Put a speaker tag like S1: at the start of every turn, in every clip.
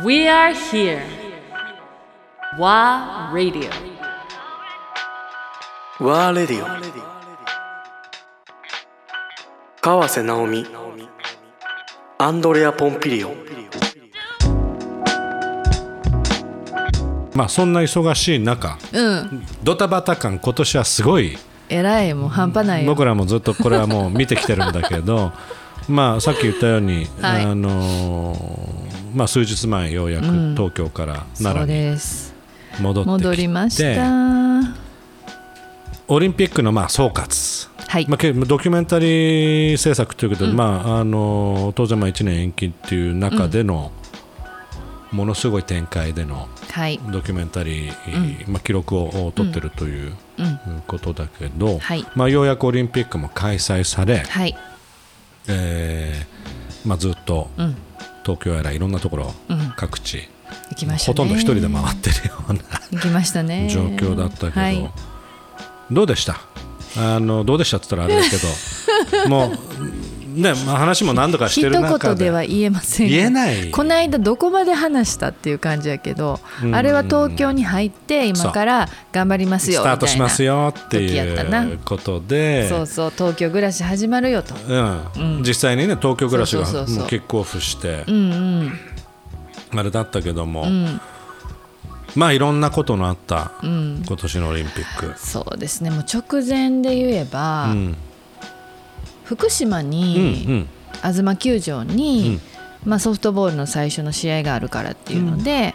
S1: We are here. WA Radio.
S2: ワーレディオ川瀬直美。アンドレア・ポンピリオ
S3: まあそんな忙しい中
S4: うん。
S3: ドタバタ感今年はすごい
S4: えらいもう半端ないよ。
S3: 僕らもずっとこれはもう見てきてるんだけど まあさっき言ったように、
S4: はい。
S3: あのーまあ、数日前ようやく
S4: うん。
S3: 東京から奈良に
S4: です。
S3: 戻ってきて、
S4: 戻りました。は
S3: オリンピックのまあ総括、
S4: い。
S3: まあ、けドキュメンタリー制作ということで、
S4: うん。
S3: まああのー当然まあ1年延期っていう中での、ものすごい展開での
S4: はい。
S3: ドキュメンタリー、まあ、記録を取ってるという
S4: うん。
S3: ことだけど、
S4: はい。
S3: まあ、ようやくオリンピックも開催され、
S4: はい。
S3: えーまあ、ずっと
S4: うん
S3: 東京やらいろんなところ、
S4: うん。
S3: 各地、
S4: 行きましたね。
S3: ほとんど一人で回ってるような
S4: 行きましたね。
S3: 状況だったけど、
S4: はい。
S3: どうでした？あのどうでしたって言ったらあれだけど。もう、ねまあ、話も何度かして
S4: 一
S3: る中で。
S4: 言では言えませんが
S3: 言えない。
S4: この間どこまで話したっていう感じやけど、
S3: うん。
S4: あれは東京に入って今から頑張りますよ
S3: スタートします
S4: よ
S3: よって
S4: い
S3: うことで。
S4: そうそう東京暮らし始まるよと。
S3: うん。
S4: うん。
S3: 実際にね東京暮らしがもうキックオフして
S4: うんうん。
S3: あれだったけども、
S4: うん。
S3: まあいろんなことのあった
S4: うん。
S3: 今年のオリンピック。
S4: そうですね。もう直前で言えば、
S3: うん
S4: 福島
S3: うん
S4: に、東球場に、まあ、ソフトボールの最初の試合があるからっていうので、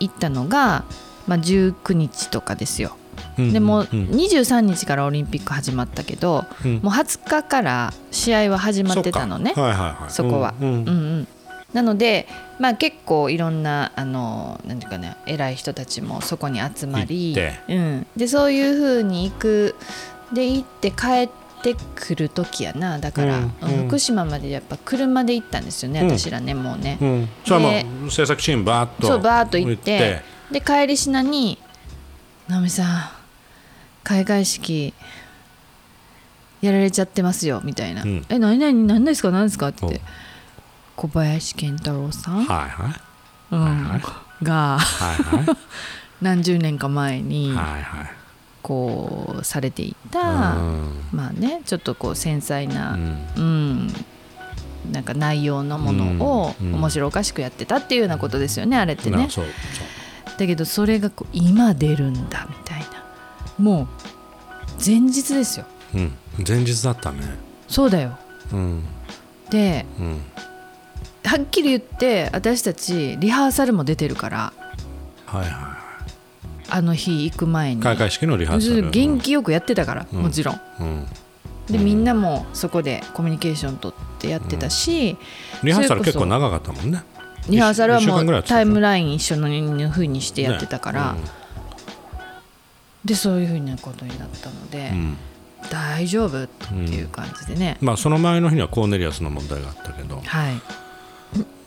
S4: 行ったのが、まあ、19日とかですよ。
S3: うん
S4: でも
S3: うん
S4: 23日からオリンピック始まったけど、
S3: うん。
S4: もう20日から試合は始まってたのね
S3: はいはいはい、
S4: そこは。
S3: うんうん
S4: うん。うんなので、まあ、結構いろんなあのなんていうかね偉い人たちもそこに集まりうん、でそういうふうに行くで行って帰ってくる時やなだから、
S3: うん
S4: うん。福島までやっぱ車で行ったんですよね、
S3: うん。
S4: 私らねもうね。
S3: うん、それは
S4: で
S3: もう制作チームバーッと
S4: そうバーッと行ってで帰りしなに「直美さん開会式やられちゃってますよ」みたいな「
S3: うん
S4: え何何何ですか何ですか?」って。小林健太郎さん、
S3: はいはい。
S4: うん。
S3: はい。
S4: が
S3: はいはい。
S4: 何十年か前に
S3: はいはい
S4: こうされていた、
S3: うん。
S4: まあねちょっとこう繊細な、
S3: うん。
S4: うんなんか内容のものを面白おかしくやってたっていうようなことですよねあれってね。だけどそれがこう今出るんだみたいな。もう前日ですよ。
S3: そう、うん、前日だったね。
S4: そうだよ。
S3: うん。
S4: で
S3: うん。
S4: はっきり言って私たちリハーサルも出てるから。
S3: はいは
S4: あの日行く前に。
S3: い開会式のリハーサル
S4: 元気よくやってたから、
S3: うん。
S4: もちろん。
S3: うん。
S4: でみんなもそこでコミュニケーション取ってやってたし、
S3: リハーサル結構長かったもんね。
S4: リハーサルはもうタイムライン一緒の風にしてやってたから、
S3: ね。
S4: でそういう風なことになったので、
S3: うん。
S4: 大丈夫っていう感じでね、
S3: まあその前の日にはコーネリアスの問題があったけど。
S4: はい。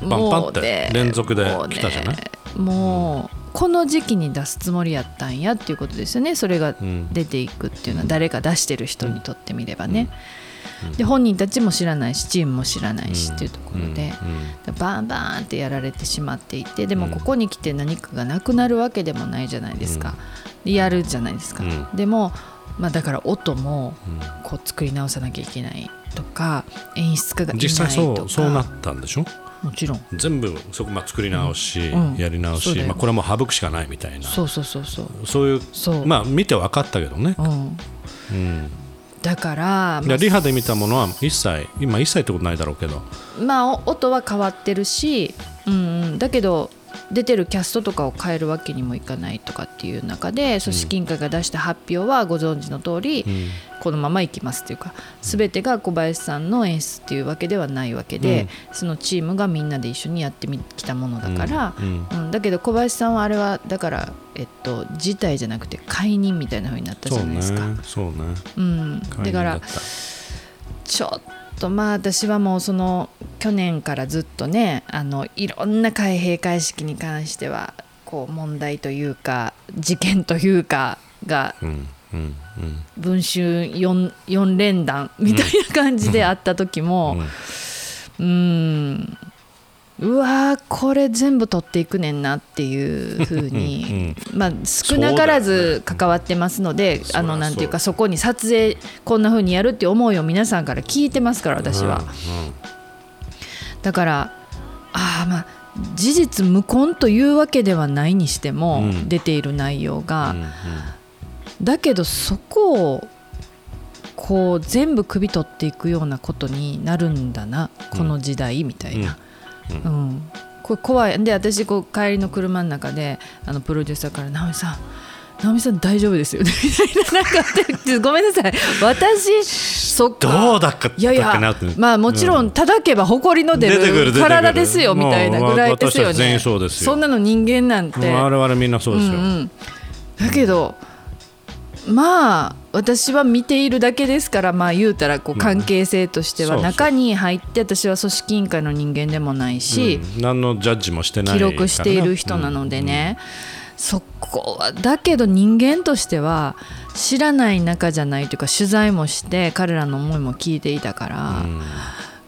S3: パンパンって連続で来たじゃない？
S4: もうこの時期に出すつもりやったんやっていうことですよね。それが
S3: うん。
S4: 出ていくっていうのは誰か出してる人にとってみればね、で本人たちも知らないしチームも知らないしっていうところで、バンバンってやられてしまっていてでもここに来て何かがなくなるわけでもないじゃないですか、やるじゃないですか、
S3: うん。
S4: でも、まあ、だから音も
S3: うん。
S4: こう作り直さなきゃいけないとか演出家がいないとか。
S3: 実際そうそうなったんでしょ？
S4: もちろん。
S3: 全部そこまあ作り直し、
S4: うん。
S3: やり直し、まあ、これはもう省くしかないみたいな。
S4: そうそうそうそう。
S3: そういう
S4: そう、
S3: まあ見て分かったけどね、
S4: うん、
S3: うん、
S4: だから、
S3: いやリハで見たものは一切今一切ってことないだろうけど。
S4: まあお音は変わってるし、うんうん、だけど出てるキャストとかを変えるわけにもいかないとかっていう中で組織委員会が出した発表はご存知の通り、
S3: ん
S4: このままいきますっていうか全てが小林さんの演出っていうわけではないわけで、そのチームがみんなで一緒にやってきたものだから、
S3: うん
S4: うん。だけど小林さんはあれはだから、えっと、辞退じゃなくて解任みたいな風になったじゃないですか。
S3: そうね
S4: うん、だからちょっとまあ私はもうその去年からずっとねあのいろんな開閉会式に関してはこう問題というか事件というかが
S3: うんうん
S4: 文春 4, 4連弾みたいな感じであった時
S3: うん。
S4: もうーん。うわーこれ全部取っていくねんなっていうふうに、まあ、少なからず関わってますので、あのなんていうかそこに撮影こんなふうにやるって思いを皆さんから聞いてますから私は。だからああまあ事実無根というわけではないにしても、
S3: うん。
S4: 出ている内容が、だけどそこをこう全部首取っていくようなことになるんだなこの時代みたいな。うん。これ怖い。で私こう帰りの車の中であのプロデューサーから「直美さん直美さん大丈夫ですよね」みたいななんかってごめんなさい。私そっか。
S3: どうだっか
S4: いやいやまあもちろん叩けば埃の出
S3: る
S4: 体ですよみたいなぐらいですよ
S3: もう私たち全
S4: ね
S3: 員そうですよ。
S4: そんなの人間なんて。
S3: 我々みんなそうですよ、
S4: うんうん。だけどまあ私は見ているだけですからまあ言うたらこう関係性としては中に入って私は組織委員会の人間でもないし、
S3: うん。何のジャッジもしてない
S4: 記録している人なのでね、そこはだけど人間としては知らない仲じゃないというか取材もして彼らの思いも聞いていたから、
S3: うん。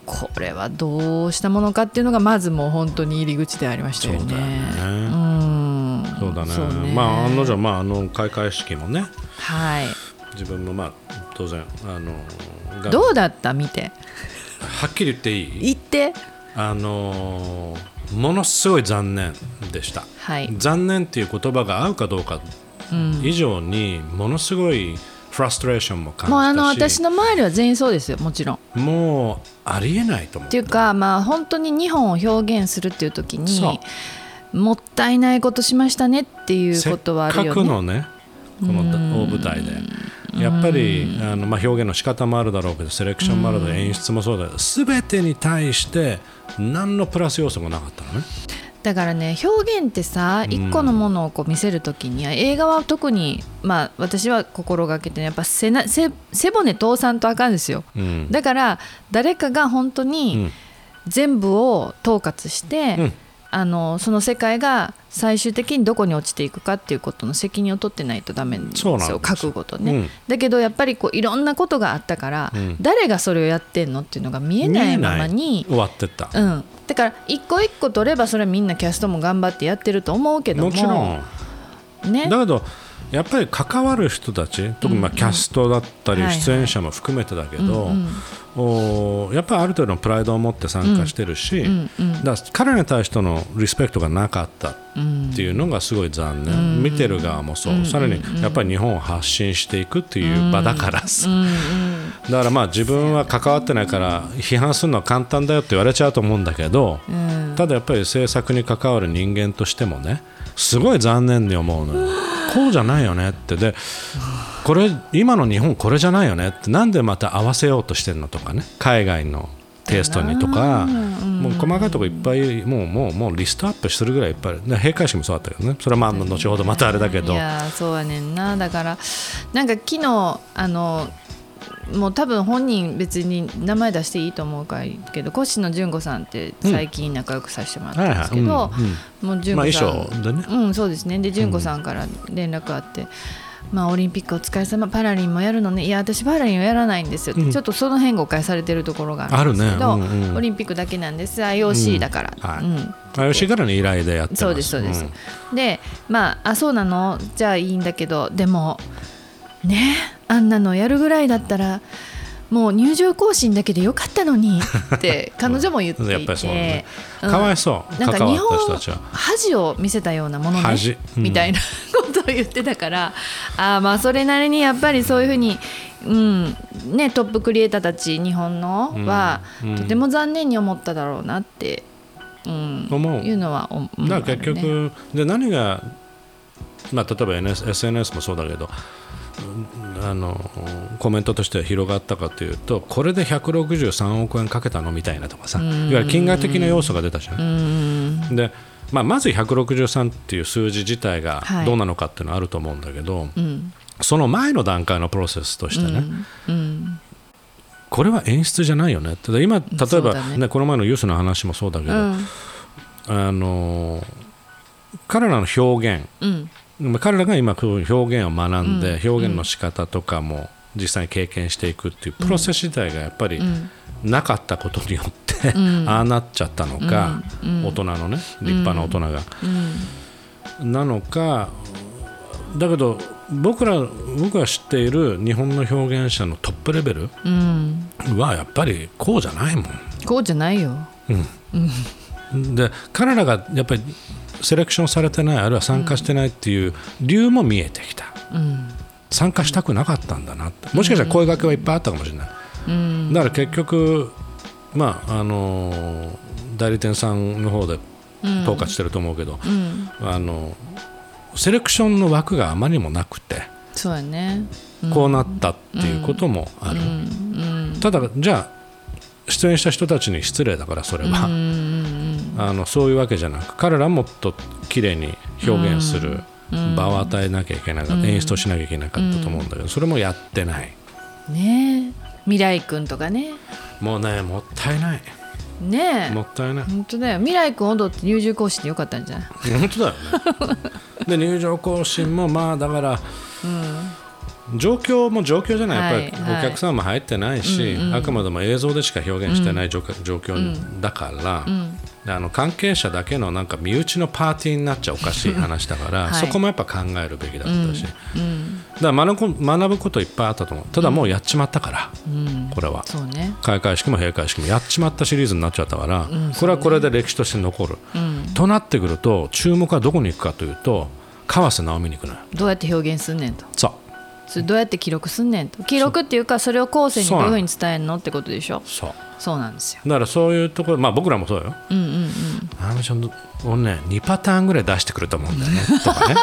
S4: これはどうしたものかっていうのがまずもう本当に入り口でありましたよね。
S3: そうだよね。
S4: うん。
S3: そうだね。
S4: ね。
S3: まあ案の定、まあ、あの開会式もね
S4: はい。
S3: 自分もまあ当然あのが
S4: どうだった？見て。
S3: はっきり言っていい？
S4: 言って。
S3: あのものすごい残念でした、
S4: はい。
S3: 残念っていう言葉が合うかどうか以上にものすごいフラストレーションも感じたし
S4: もうあの私の周りは全員そうですよもちろん。っ
S3: もうありえないと思う
S4: ていうかまあ本当に日本を表現するっていう時
S3: そ
S4: にもったいないことしましたねっていうことはあるよ
S3: せっかく
S4: ね。
S3: のねこの大舞台で。やっぱりあの、まあ、表現の仕方もあるだろうけどセレクションもあるだろう演出もそうだけど全てに対して何のプラス要素もなかったのね。
S4: だからね表現ってさ
S3: うん。
S4: 一個のものをこう見せる時には映画は特にまあ私は心がけてねやっぱ背な背背骨通さんとあかんですよ。
S3: うん。
S4: だから誰かが本当
S3: う
S4: に
S3: ん。
S4: 全部を統括して、
S3: うん
S4: あのその世界が最終的にどこに落ちていくかっていうことの責任を取ってないとダメなんです
S3: そうなんです。
S4: よ覚悟とね、
S3: うん。
S4: だけどやっぱりこういろんなことがあったから、
S3: うん。
S4: 誰がそれをやってんのっていうのが見えないままに
S3: 終わってった、
S4: うん、だから一個一個取ればそれはみんなキャストも頑張ってやってると思うけども
S3: もちろん。
S4: ね。
S3: だけどやっぱり関わる人たち特にまあキャストだったり出演者も含めてだけど、おやっぱりある程度のプライドを持って参加してるし、だ彼に対してのリスペクトがなかった
S4: うん
S3: っていうのがすごい残念、見てる側もそう、さらにやっぱり日本を発信していくっていう場だから。さ、だからまあ自分は関わってないから批判するのは簡単だよって言われちゃうと思うんだけど、
S4: うん。
S3: ただやっぱり制作に関わる人間としてもねすごい残念に思うのよ こうじゃないよねって。でこれ今の日本これじゃないよねって。なんでまた合わせようとしてるのとかね。海外のテイストにとか。もう細かいとこいっぱいもうもうもうリストアップするぐらいいっぱい。閉会式もそうだったけどね。それはまあ後ほどまたあれだけど。
S4: いやーそうやねんな。だからなんか昨日あのもう多分本人別に名前出していいと思うからいいけど越野純子さんって最近仲良くさせてもらったんですけど、もう純
S3: まあ
S4: 子さん、
S3: ね。
S4: うんそうですね。で純子さんから連絡あって、まあ、オリンピックお疲れ様パラリンもやるのね。いや私パラリンはやらないんですよ。
S3: うん。
S4: ちょっとその辺誤解されてるところがあるんですけど、
S3: ね。うんうん。
S4: オリンピックだけなんです。IOC だから、
S3: はい。
S4: うん。
S3: あ吉からの依頼でやってます。
S4: そうですそうです、
S3: ん。
S4: でまああそうなの？じゃあいいんだけどでもね？あんなのやるぐらいだったらもう入場行進だけでよかったのに って彼女も言っていて。
S3: やっぱりそうだね。
S4: うん。
S3: かわいそう。
S4: なんか日本恥を見せたようなものね
S3: 恥。うん。
S4: みたいな ことを言ってたからあーまあそれなりにやっぱりそういうふうに、うんね、トップクリエイターたち日本のは、
S3: うん。
S4: とても残念に思っただろうなって、うん、
S3: 思う。
S4: いうのは思う。
S3: だから結局、で何が、まあ、例えば NS SNS もそうだけどうんあのコメントとしては広がったかというとこれで163億円かけたのみたいなとかさいわゆる金額的な要素が出たじゃん。
S4: うん
S3: でまあ、まず163っていう数字自体が
S4: はい。
S3: どうなのかっていうのはあると思うんだけど、
S4: うん。
S3: その前の段階のプロセスとしてね、
S4: うん。
S3: これは演出じゃないよね。ってで今例えば、
S4: ね。
S3: ねこの前のユースの話もそうだけど、
S4: うん。
S3: あの彼らの表現
S4: うん。
S3: まあ彼らが今こういう表現を学んで、表現の仕方とかも実際に経験していくっていうプロセス自体がやっぱり、
S4: うん。
S3: なかったことによって、ああなっちゃったのか、大人のね立派な大人が、なのかだけど僕ら僕が知っている日本の表現者のトップレベル
S4: うん。
S3: はやっぱりこうじゃないもん。
S4: こうじゃないよ。
S3: で彼らがやっぱりセレクションされてないあるいは参加してないっていう理由も見えてきた、
S4: うん
S3: 参加したくなかったんだなもしかしたら声掛けはいっぱいあったかもしれない、
S4: うん。
S3: だから結局まああのー代理店さんの方で統括してると思うけど、
S4: うん。
S3: あのセレクションの枠があまりにもなくて、
S4: そうやね。
S3: こうなったっていうこともある、
S4: うん。
S3: ただじゃあ出演した人たちに失礼だからそれは、
S4: うん
S3: あのそういうわけじゃなく彼らはもっと綺麗に表現する場を与えなきゃいけなかった、演出をしなきゃいけなかったと思うんだけどそれもやってない。
S4: ねえ。未来くんとかね。
S3: もうねもったいない。
S4: ねえ。
S3: もったいない。
S4: 本当だよ。未来くん踊って入場行進でよかったんじゃない？
S3: 本当だよね。で入場行進もまあだから状況も状況じゃない。やっぱり
S4: はい。
S3: お客さんも入ってないし、あくまでも映像でしか表現してない状,、状況だから、であの関係者だけのなんか身内のパーティーになっちゃおかしい話だから、
S4: はい。
S3: そこもやっぱ考えるべきだったし、だから学ぶこといっぱいあったと思う。ただもうやっちまったから、これは。
S4: ね。
S3: 開会式も閉会式もやっちまったシリーズになっちゃったから、これはこれで歴史として残る、となってくると注目はどこに行くかというと川瀬直美に行くのよ。
S4: どうやって表現すんねんと。
S3: そう
S4: それどうやって記録すんねんと。記録っていうかそれを後世にどういうふうに伝えるのってことでしょ。
S3: そう。
S4: そうなんですよ。
S3: だからそういうところまあ僕らもそうよ。
S4: うんうんうん。
S3: あのちゃんと俺ね2パターンぐらい出してくると思うんだよねとかね